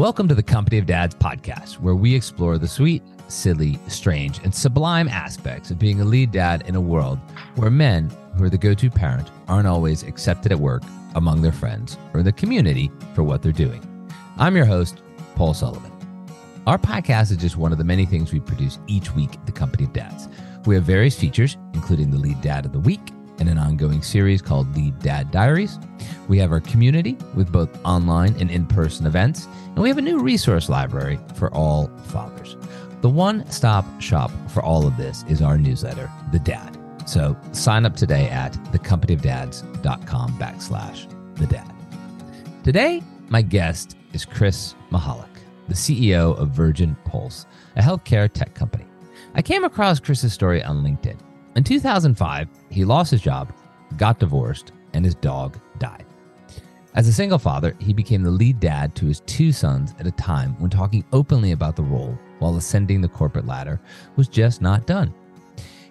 Welcome to the Company of Dads podcast, where we explore the sweet, silly, strange, and sublime aspects of being a lead dad in a world where men who are the go to parent aren't always accepted at work, among their friends, or in the community for what they're doing. I'm your host, Paul Sullivan. Our podcast is just one of the many things we produce each week at the Company of Dads. We have various features, including the Lead Dad of the Week and an ongoing series called Lead Dad Diaries. We have our community with both online and in person events, and we have a new resource library for all fathers. The one stop shop for all of this is our newsletter, The Dad. So sign up today at thecompanyofdads.com backslash The Dad. Today, my guest is Chris Michalak, the CEO of Virgin Pulse, a healthcare tech company. I came across Chris's story on LinkedIn. In 2005, he lost his job, got divorced, and his dog died. As a single father, he became the lead dad to his two sons at a time when talking openly about the role while ascending the corporate ladder was just not done.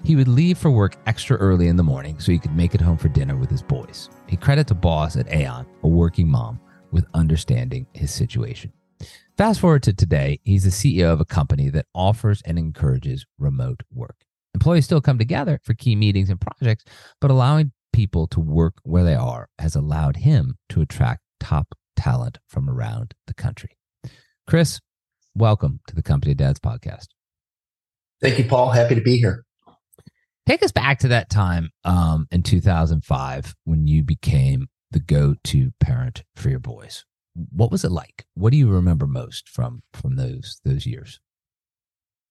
He would leave for work extra early in the morning so he could make it home for dinner with his boys. He credits a boss at Aon, a working mom, with understanding his situation. Fast forward to today, he's the CEO of a company that offers and encourages remote work. Employees still come together for key meetings and projects, but allowing people to work where they are has allowed him to attract top talent from around the country. Chris, welcome to the Company Dads podcast. Thank you, Paul. Happy to be here. Take us back to that time um, in 2005 when you became the go-to parent for your boys. What was it like? What do you remember most from from those those years?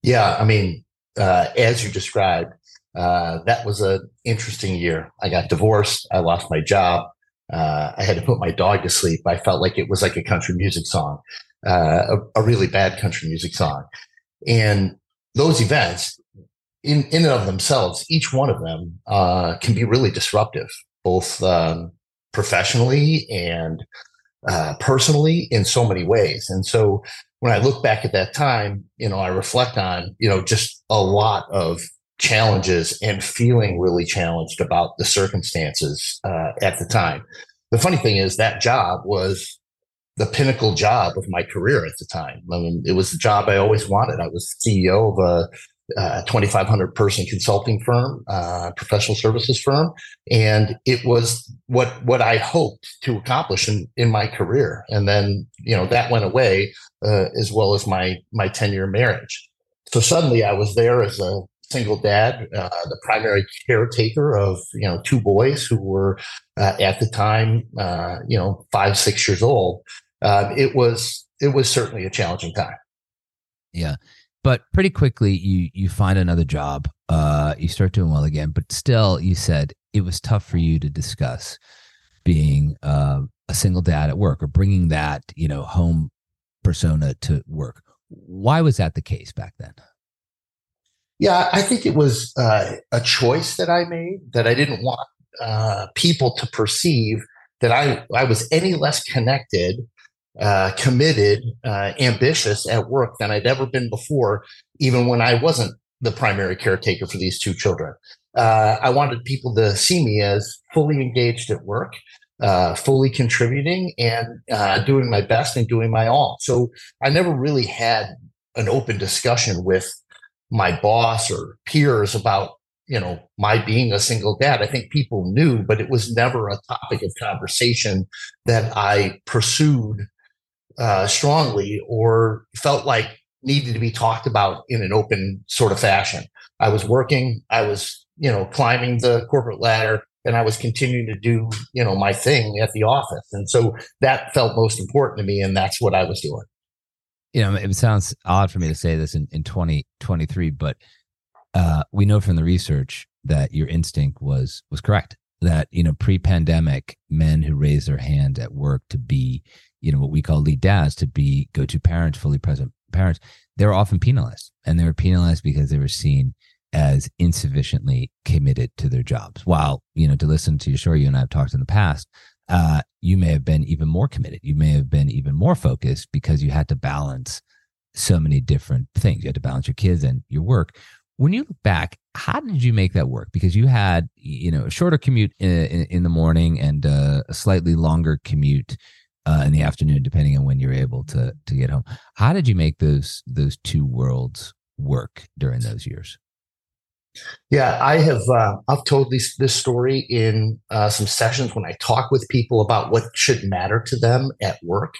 Yeah, I mean, uh, as you described, uh, that was an interesting year. I got divorced. I lost my job. Uh, I had to put my dog to sleep. I felt like it was like a country music song, uh, a, a, really bad country music song. And those events, in in and of themselves, each one of them uh, can be really disruptive, both um, professionally and uh, personally in so many ways. And so when I look back at that time, you know, I reflect on, you know, just a lot of challenges and feeling really challenged about the circumstances uh, at the time. The funny thing is that job was the pinnacle job of my career at the time. I mean, it was the job I always wanted. I was CEO of a uh, 2,500 person consulting firm, uh, professional services firm, and it was what what I hoped to accomplish in in my career. And then you know that went away, uh, as well as my my 10 year marriage. So suddenly I was there as a single dad, uh, the primary caretaker of you know two boys who were uh, at the time uh, you know five six years old. it was it was certainly a challenging time. Yeah but pretty quickly you you find another job uh you start doing well again but still you said it was tough for you to discuss being uh, a single dad at work or bringing that you know home persona to work why was that the case back then yeah i think it was uh, a choice that i made that i didn't want uh, people to perceive that i i was any less connected uh, committed, uh, ambitious at work than I'd ever been before, even when I wasn't the primary caretaker for these two children. Uh, I wanted people to see me as fully engaged at work, uh, fully contributing, and uh, doing my best and doing my all. So I never really had an open discussion with my boss or peers about you know my being a single dad i think people knew but it was never a topic of conversation that i pursued uh, strongly or felt like needed to be talked about in an open sort of fashion. I was working, I was, you know, climbing the corporate ladder and I was continuing to do, you know, my thing at the office. And so that felt most important to me. And that's what I was doing. You know, it sounds odd for me to say this in, in 2023, but uh, we know from the research that your instinct was was correct. That, you know, pre-pandemic, men who raise their hand at work to be you know what we call lead dads to be go-to parents fully present parents they were often penalized and they were penalized because they were seen as insufficiently committed to their jobs while you know to listen to your story you and i've talked in the past uh, you may have been even more committed you may have been even more focused because you had to balance so many different things you had to balance your kids and your work when you look back how did you make that work because you had you know a shorter commute in, in, in the morning and uh, a slightly longer commute uh, in the afternoon, depending on when you're able to to get home. How did you make those those two worlds work during those years? Yeah, I have. Uh, I've told this this story in uh, some sessions when I talk with people about what should matter to them at work.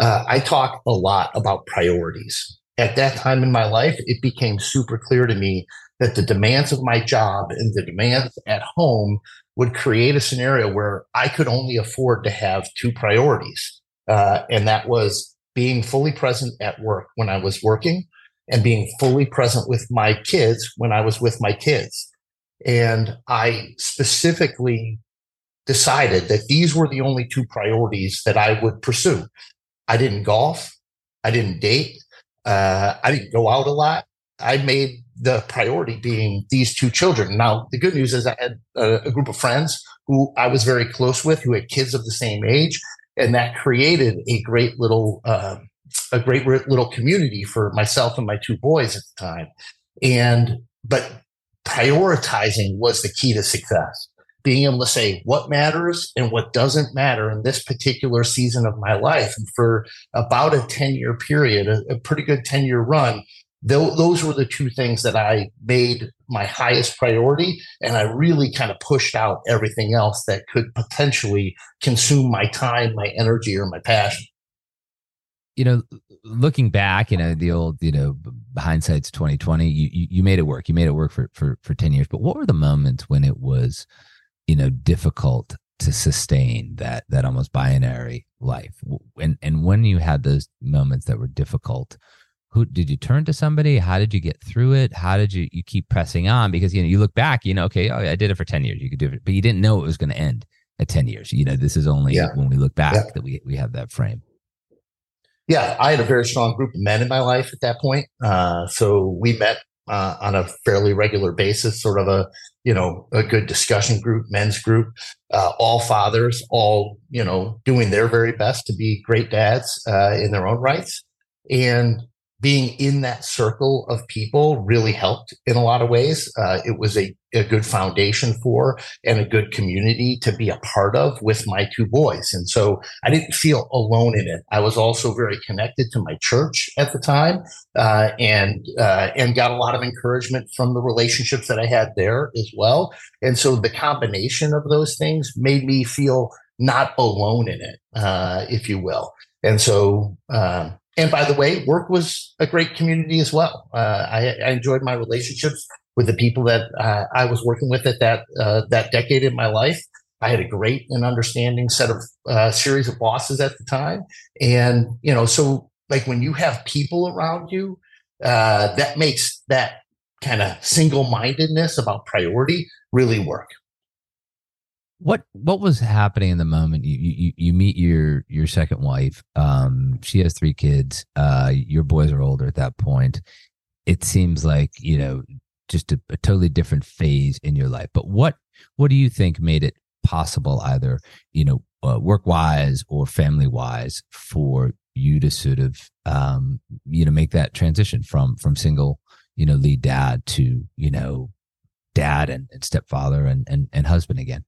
Uh, I talk a lot about priorities. At that time in my life, it became super clear to me that the demands of my job and the demands at home would create a scenario where I could only afford to have two priorities. Uh, and that was being fully present at work when I was working and being fully present with my kids when I was with my kids. And I specifically decided that these were the only two priorities that I would pursue. I didn't golf. I didn't date. Uh, I didn't go out a lot. I made the priority being these two children. Now, the good news is I had a, a, group of friends who I was very close with who had kids of the same age. And that created a great little, uh, a great little community for myself and my two boys at the time. And, but prioritizing was the key to success. Being able to say what matters and what doesn't matter in this particular season of my life. And for about a 10 year period, a, a pretty good 10 year run, those were the two things that I made my highest priority. And I really kind of pushed out everything else that could potentially consume my time, my energy, or my passion. You know, looking back, you know, the old, you know, hindsight's 2020, you, you, you made it work. You made it work for, for, for 10 years. But what were the moments when it was, you know, difficult to sustain that, that almost binary life? And, and when you had those moments that were difficult, who did you turn to somebody how did you get through it how did you you keep pressing on because you know you look back you know okay oh, i did it for 10 years you could do it but you didn't know it was going to end at 10 years you know this is only yeah. when we look back yeah. that we we have that frame yeah i had a very strong group of men in my life at that point. Uh, so we met uh, on a fairly regular basis sort of a you know a good discussion group men's group uh, all fathers all you know doing their very best to be great dads uh, in their own rights. And being in that circle of people really helped in a lot of ways. Uh, it was a, a good foundation for and a good community to be a part of with my two boys. And so I didn't feel alone in it. I was also very connected to my church at the time uh, and, uh, and got a lot of encouragement from the relationships that I had there as well. And so the combination of those things made me feel not alone in it, uh, if you will. And so, um, and by the way, work was a great community as well. Uh, I, I, enjoyed my relationships with the people that uh, I was working with at that uh, that decade in my life. I had a great and understanding set of uh, series of bosses at the time, and you know, so like when you have people around you, uh, that makes that kind of single mindedness about priority really work what what was happening in the moment? You you, you meet your your second wife um she has three kids uh your boys are older at that point. It seems like you know just a, a totally different phase in your life. But what what do you think made it possible either you know uh, work wise or family wise for you to sort of um you know make that transition from from single you know lead dad to you know dad and, and stepfather and, and and husband again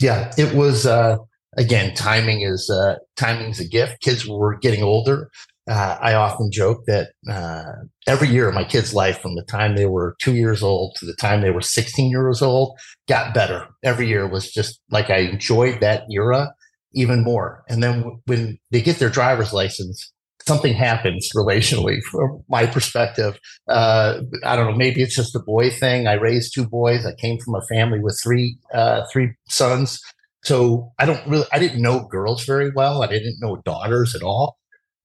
yeah, it was uh, again timing is uh, timing's a gift. Kids were getting older. Uh, I often joke that uh, every year of my kids' life, from the time they were two years old to the time they were 16 years old, got better. Every year was just like I enjoyed that era even more. And then when they get their driver's license, something happens relationally from my perspective. Uh, I don't know. Maybe it's just a boy thing. I raised two boys. I came from a family with three, uh, three sons. So I don't really, I didn't know girls very well. I didn't know daughters at all.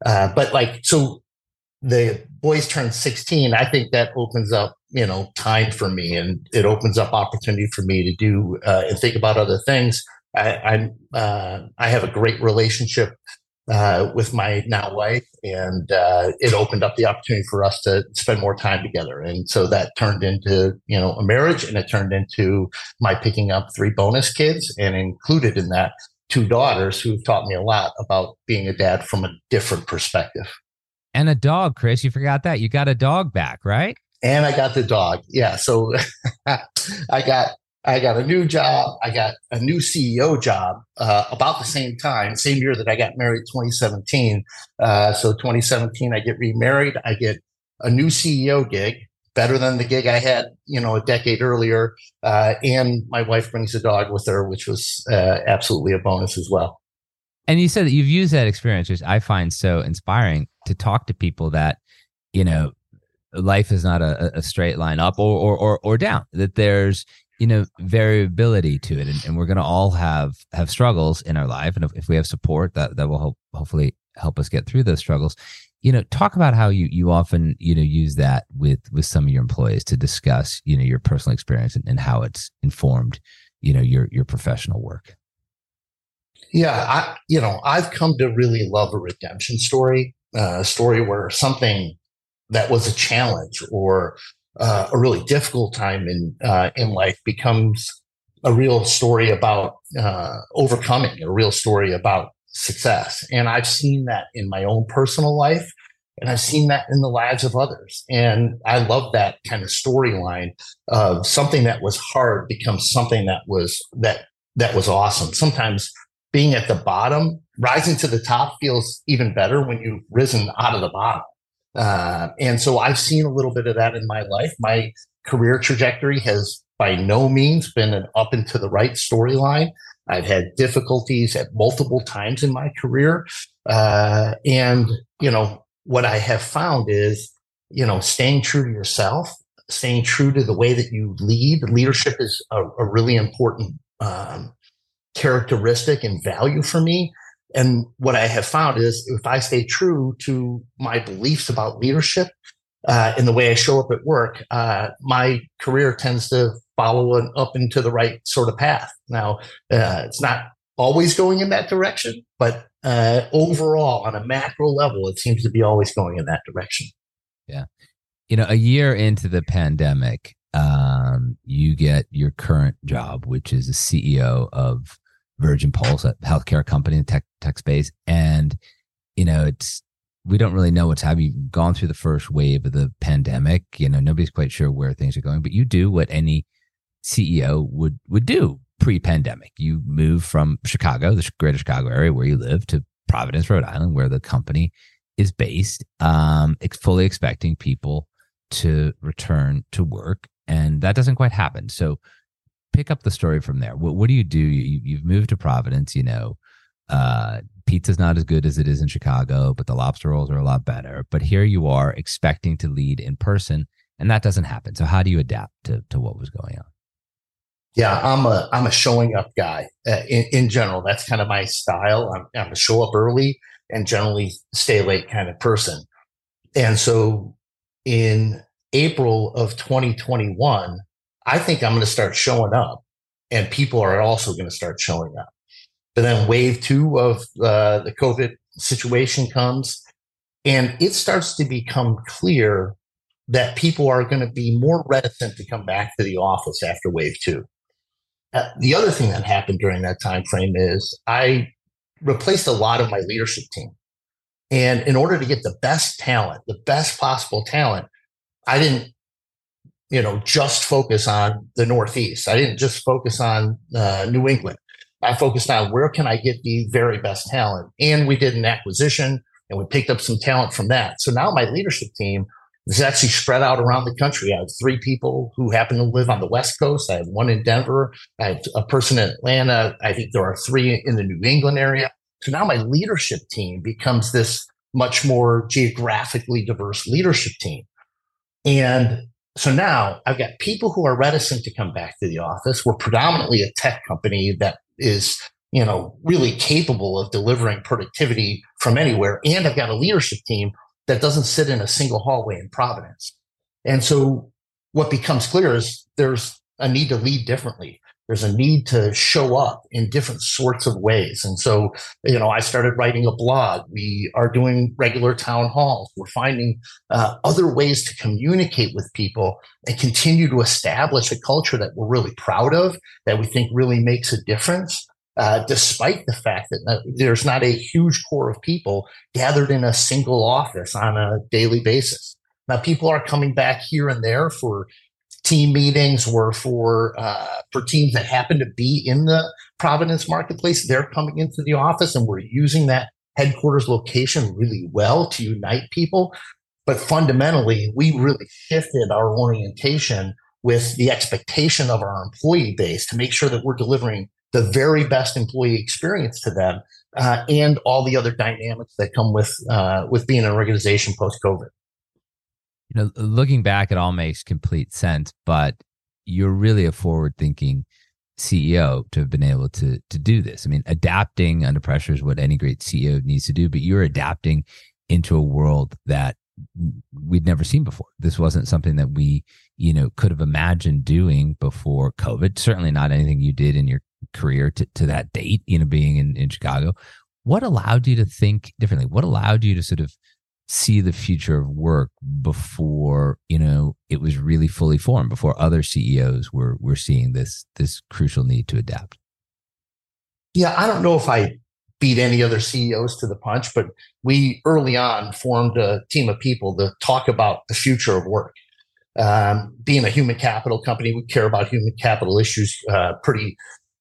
Uh, but like, so the boys turn 16. I think that opens up, you know, time for me and it opens up opportunity for me to do, uh, and think about other things. I, I'm, uh, I have a great relationship uh, with my now wife, and uh, it opened up the opportunity for us to spend more time together. And so that turned into you know a marriage, and it turned into my picking up three bonus kids, and included in that two daughters who've taught me a lot about being a dad from a different perspective. And a dog, Chris. You forgot that you got a dog back, right? And I got the dog. Yeah. So I got I got a new job. I got a new CEO job uh, about the same time, same year that I got married, 2017. Uh, so 2017, I get remarried. I get a new CEO gig, better than the gig I had, you know, a decade earlier. Uh, and my wife brings a dog with her, which was uh, absolutely a bonus as well. And you said that you've used that experience, which I find so inspiring to talk to people that, you know, life is not a, a straight line up or, or, or, or down, that there's, you know variability to it and, and we're going to all have have struggles in our life and if, if we have support that that will help hopefully help us get through those struggles. You know talk about how you you often you know use that with with some of your employees to discuss you know your personal experience and, and how it's informed you know your your professional work. Yeah i you know i've come to really love a redemption story uh, a story where something that was a challenge or uh, a really difficult time in uh, in life becomes a real story about uh, overcoming, a real story about success. And I've seen that in my own personal life, and I've seen that in the lives of others. And I love that kind of storyline of something that was hard becomes something that was that that was awesome. Sometimes being at the bottom, rising to the top feels even better when you've risen out of the bottom. Uh, and so I've seen a little bit of that in my life. My career trajectory has by no means been an up and to the right storyline. I've had difficulties at multiple times in my career. Uh, and, you know, what I have found is, you know, staying true to yourself, staying true to the way that you lead. Leadership is a, a really important um, characteristic and value for me. And what I have found is if I stay true to my beliefs about leadership uh, in the way I show up at work, uh, my career tends to follow an up into the right sort of path. Now, uh, it's not always going in that direction, but uh, overall, on a macro level, it seems to be always going in that direction. Yeah. You know, a year into the pandemic, um, you get your current job, which is a CEO of Virgin Pulse, a healthcare company in tech tech space, and you know it's we don't really know what's happening. You've gone through the first wave of the pandemic. You know nobody's quite sure where things are going, but you do what any CEO would would do pre-pandemic. You move from Chicago, the greater Chicago area where you live, to Providence, Rhode Island, where the company is based, um, fully expecting people to return to work, and that doesn't quite happen. So pick up the story from there. What, what do you do? You, you've moved to Providence, you know, uh, pizza's not as good as it is in Chicago, but the lobster rolls are a lot better. But here you are expecting to lead in person, and that doesn't happen. So how do you adapt to, to what was going on? Yeah, I'm a I'm a showing up guy uh, in, in general. That's kind of my style. I'm, I'm a show up early and generally stay late kind of person. And so in April of 2021, I think I'm going to start showing up and people are also going to start showing up. But then wave two of uh, the COVID situation comes and it starts to become clear that people are going to be more reticent to come back to the office after wave two. Uh, the other thing that happened during that time frame is I replaced a lot of my leadership team. And in order to get the best talent, the best possible talent, I didn't you know, just focus on the Northeast. I didn't just focus on uh, New England. I focused on where can I get the very best talent. And we did an acquisition and we picked up some talent from that. So now my leadership team is actually spread out around the country. I have three people who happen to live on the West Coast. I have one in Denver. I have a person in Atlanta. I think there are three in the New England area. So now my leadership team becomes this much more geographically diverse leadership team. And so now I've got people who are reticent to come back to the office. We're predominantly a tech company that is, you know, really capable of delivering productivity from anywhere. And I've got a leadership team that doesn't sit in a single hallway in Providence. And so what becomes clear is there's a need to lead differently there's a need to show up in different sorts of ways. And so, you know, I started writing a blog. We are doing regular town halls. We're finding uh, other ways to communicate with people and continue to establish a culture that we're really proud of, that we think really makes a difference. Uh, despite the fact that there's not a huge core of people gathered in a single office on a daily basis. Now, people are coming back here and there for team meetings were for uh, for teams that happen to be in the Providence marketplace. They're coming into the office, and we're using that headquarters location really well to unite people. But fundamentally, we really shifted our orientation with the expectation of our employee base to make sure that we're delivering the very best employee experience to them uh, and all the other dynamics that come with uh, with being an organization post COVID. You know, looking back, it all makes complete sense. But you're really a forward thinking CEO to have been able to to do this. I mean, adapting under pressure is what any great CEO needs to do. But you're adapting into a world that we'd never seen before. This wasn't something that we, you know, could have imagined doing before COVID. Certainly not anything you did in your career to, to that date, you know, being in, in Chicago. What allowed you to think differently? What allowed you to sort of see the future of work before, you know, it was really fully formed, before other CEOs were were seeing this this crucial need to adapt? Yeah, I don't know if I beat any other CEOs to the punch, but we early on formed a team of people to talk about the future of work. Um, being a human capital company, we care about human capital issues uh, pretty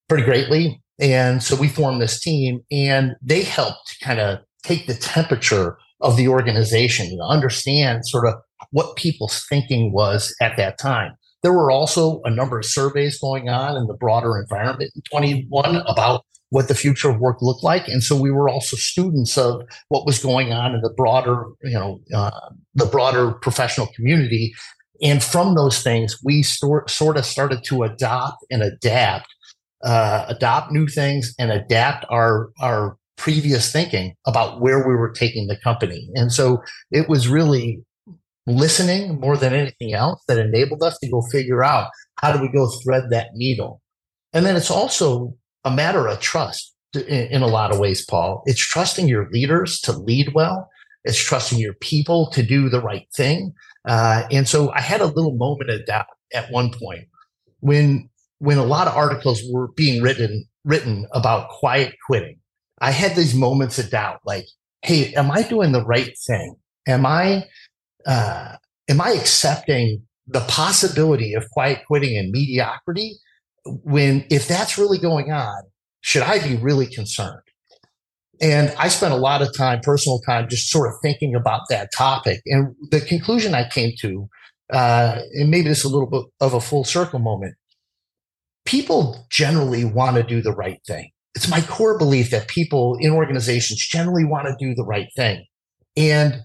pretty greatly. And so we formed this team and they helped kind of take the temperature of the organization to understand sort of what people's thinking was at that time. There were also a number of surveys going on in the broader environment in 21 about what the future of work looked like. And so we were also students of what was going on in the broader, you know, uh, the broader professional community. And from those things, we sort, sort of started to adopt and adapt uh, adopt new things and adapt our our previous thinking about where we were taking the company. And so it was really listening more than anything else that enabled us to go figure out how do we go thread that needle. And then it's also a matter of trust in, in a lot of ways, Paul. It's trusting your leaders to lead well. It's trusting your people to do the right thing. Uh, and so I had a little moment of doubt at one point when when a lot of articles were being written written about quiet quitting, I had these moments of doubt, like, hey, am I doing the right thing? Am I uh, am I accepting the possibility of quiet quitting and mediocrity? When if that's really going on, should I be really concerned? And I spent a lot of time, personal time, just sort of thinking about that topic. And the conclusion I came to, uh, and maybe this is a little bit of a full circle moment, people generally want to do the right thing. It's my core belief that people in organizations generally want to do the right thing. And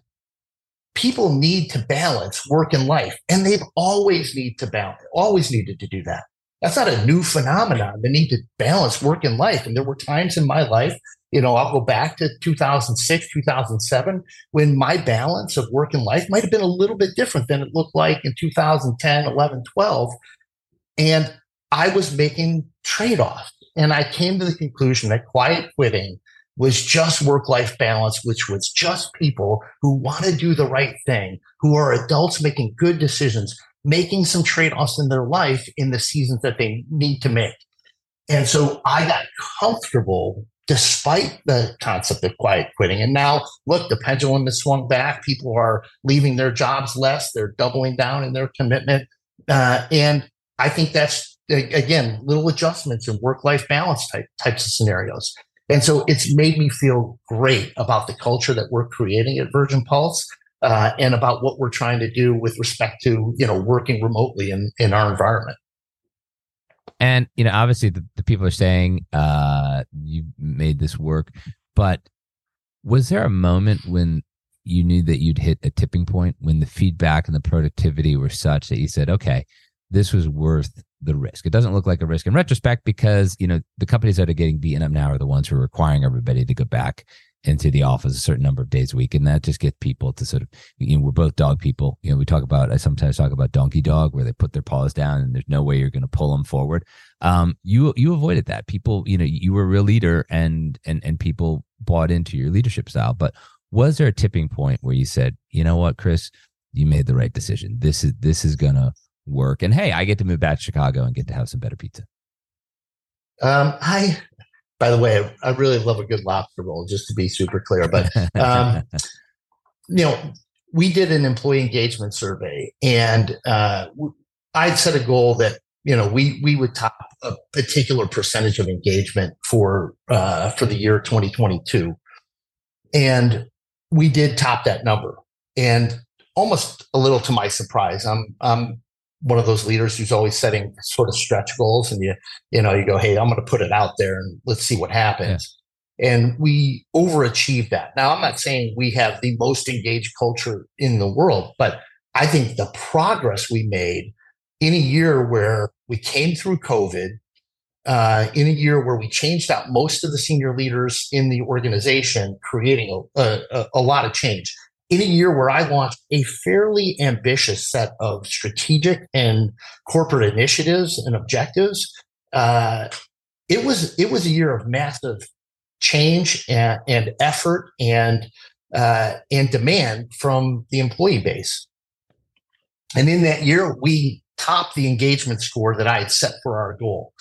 people need to balance work and life. And they've always need to balance, always needed to do that. That's not a new phenomenon. The need to balance work and life. And there were times in my life, you know, I'll go back to 2006, 2007, when my balance of work and life might have been a little bit different than it looked like in 2010, 11, 12. And I was making trade offs. And I came to the conclusion that quiet quitting was just work life balance, which was just people who want to do the right thing, who are adults making good decisions, making some trade offs in their life in the seasons that they need to make. And so I got comfortable despite the concept of quiet quitting. And now, look, the pendulum has swung back. People are leaving their jobs less, they're doubling down in their commitment. Uh, and I think that's again, little adjustments in work life balance type types of scenarios. And so it's made me feel great about the culture that we're creating at Virgin Pulse uh, and about what we're trying to do with respect to, you know, working remotely in, in our environment. And, you know, obviously the, the people are saying uh, you made this work, but was there a moment when you knew that you'd hit a tipping point when the feedback and the productivity were such that you said, okay, this was worth the risk. It doesn't look like a risk in retrospect because, you know, the companies that are getting beaten up now are the ones who are requiring everybody to go back into the office a certain number of days a week. And that just gets people to sort of, you know, we're both dog people. You know, we talk about, I sometimes talk about donkey dog where they put their paws down and there's no way you're going to pull them forward. Um, you, you avoided that. People, you know, you were a real leader and, and, and people bought into your leadership style. But was there a tipping point where you said, you know what, Chris, you made the right decision. This is, this is going to, work. And hey, I get to move back to Chicago and get to have some better pizza. Um, I, by the way, I really love a good lobster roll, just to be super clear. But, um, you know, we did an employee engagement survey and uh, I'd set a goal that you know we we would top a particular percentage of engagement for uh, for the year 2022, and we did top that number. And almost a little to my surprise, I'm I'm one of those leaders who's always setting sort of stretch goals, and you you know you go, hey, I'm going to put it out there and let's see what happens. Yeah. And we overachieved that. Now, I'm not saying we have the most engaged culture in the world, but I think the progress we made in a year where we came through COVID, uh, in a year where we changed out most of the senior leaders in the organization, creating a, a, a lot of change. In a year where I launched a fairly ambitious set of strategic and corporate initiatives and objectives, uh, it was it was a year of massive change and, and effort and uh, and demand from the employee base. And in that year, we topped the engagement score that I had set for our goal.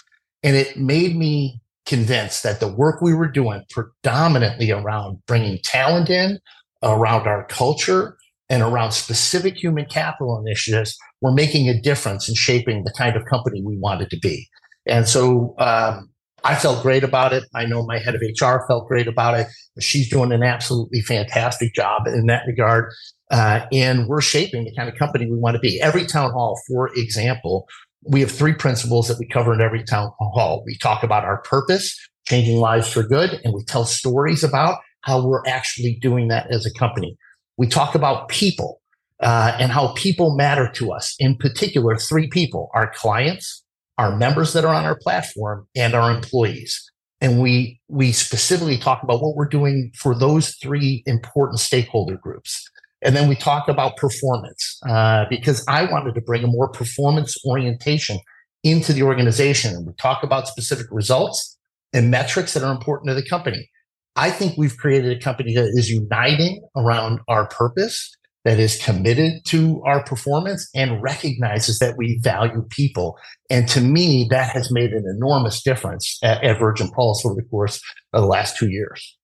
And it made me convinced that the work we were doing predominantly around bringing talent in, around our culture, and around specific human capital initiatives were making a difference in shaping the kind of company we wanted to be. And so um, I felt great about it. I know my head of HR felt great about it. She's doing an absolutely fantastic job in that regard. Uh, and we're shaping the kind of company we want to be. Every town hall, for example, we have three principles that we cover in every town hall. We talk about our purpose, changing lives for good, and we tell stories about how we're actually doing that as a company. We talk about people uh, and how people matter to us. In particular, three people: our clients, our members that are on our platform, and our employees. And we we specifically talk about what we're doing for those three important stakeholder groups. And then we talk about performance uh, because I wanted to bring a more performance orientation into the organization. And we talk about specific results and metrics that are important to the company. I think we've created a company that is uniting around our purpose, that is committed to our performance and recognizes that we value people. And to me, that has made an enormous difference at, at Virgin Pulse over the course of the last two years.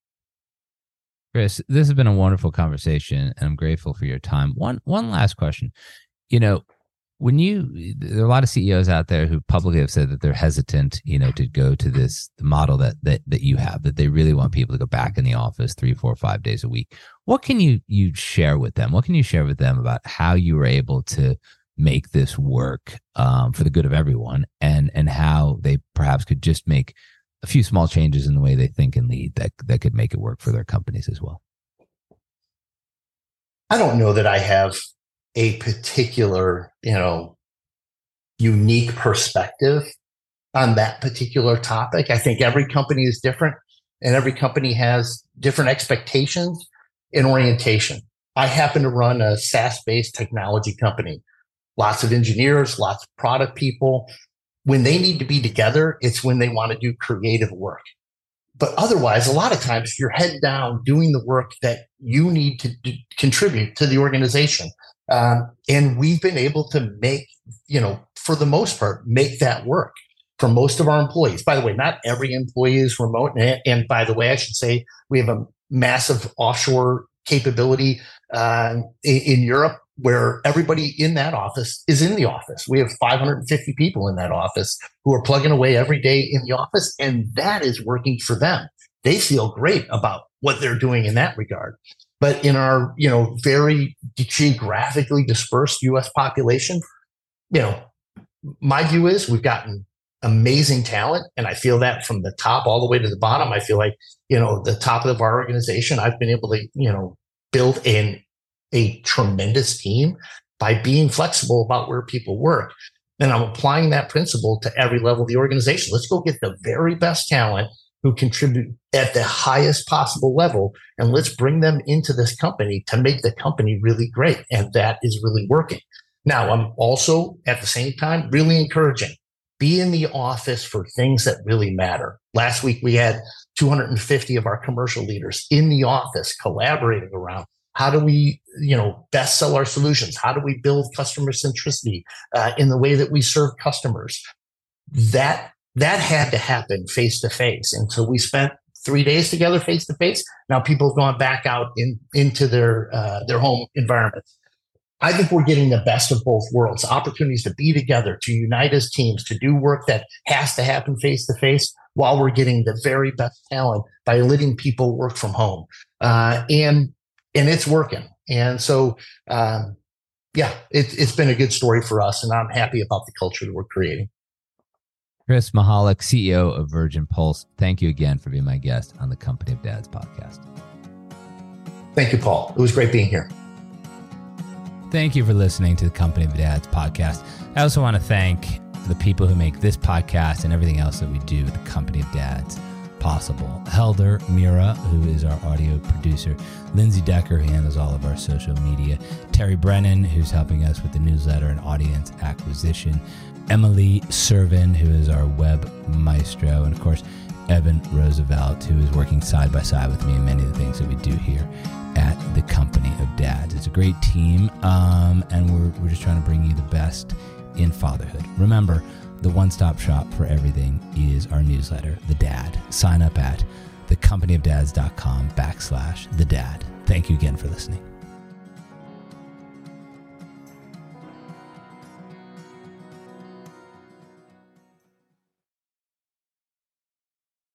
Chris, this has been a wonderful conversation, and I'm grateful for your time. One one last question. You know, when you there are a lot of CEOs out there who publicly have said that they're hesitant, you know, to go to this model that that that you have, that they really want people to go back in the office three, four, five days a week. What can you you share with them? What can you share with them about how you were able to make this work um, for the good of everyone, and and how they perhaps could just make a few small changes in the way they think and lead that that could make it work for their companies as well. I don't know that I have a particular, you know, unique perspective on that particular topic. I think every company is different and every company has different expectations and orientation. I happen to run a SaaS based technology company. Lots of engineers, lots of product people, when they need to be together, it's when they want to do creative work. But otherwise, a lot of times you're head down doing the work that you need to contribute to the organization. Um, and we've been able to make, you know, for the most part, make that work for most of our employees. By the way, not every employee is remote. And, and by the way, I should say we have a massive offshore capability uh, in, in Europe where everybody in that office is in the office. We have 550 people in that office who are plugging away every day in the office, and that is working for them. They feel great about what they're doing in that regard. But in our, you know, very geographically dispersed US population, you know, my view is we've gotten amazing talent. And I feel that from the top all the way to the bottom. I feel like, you know, the top of our organization, I've been able to, you know, build in a tremendous team by being flexible about where people work. And I'm applying that principle to every level of the organization. Let's go get the very best talent who contribute at the highest possible level and let's bring them into this company to make the company really great. And that is really working. Now, I'm also at the same time really encouraging be in the office for things that really matter. Last week, we had 250 of our commercial leaders in the office collaborating around how do we, you know, best sell our solutions? How do we build customer centricity uh, in the way that we serve customers? That that had to happen face to face, and so we spent three days together face to face. Now people have gone back out in into their uh, their home environments. I think we're getting the best of both worlds opportunities to be together, to unite as teams, to do work that has to happen face to face while we're getting the very best talent by letting people work from home. Uh, and and it's working. And so, um, yeah, it, it's been a good story for us, and I'm happy about the culture that we're creating. Chris Michalak, CEO of Virgin Pulse, thank you again for being my guest on the Company of Dads podcast. Thank you, Paul. It was great being here. Thank you for listening to the Company of Dads podcast. I also want to thank the people who make this podcast and everything else that we do with the Company of Dads possible. Helder Mira, who is our audio producer, Lindsay Decker, who handles all of our social media, Terry Brennan, who's helping us with the newsletter and audience acquisition, Emily Servin, who is our web maestro, and of course, Evan Roosevelt, who is working side by side with me in many of the things that we do here at the Company of Dads. It's a great team, um, and we're, we're just trying to bring you the best in fatherhood. Remember, the one stop shop for everything is our newsletter, The Dad. Sign up at thecompanyofdads.com backslash The Dad. Thank you again for listening.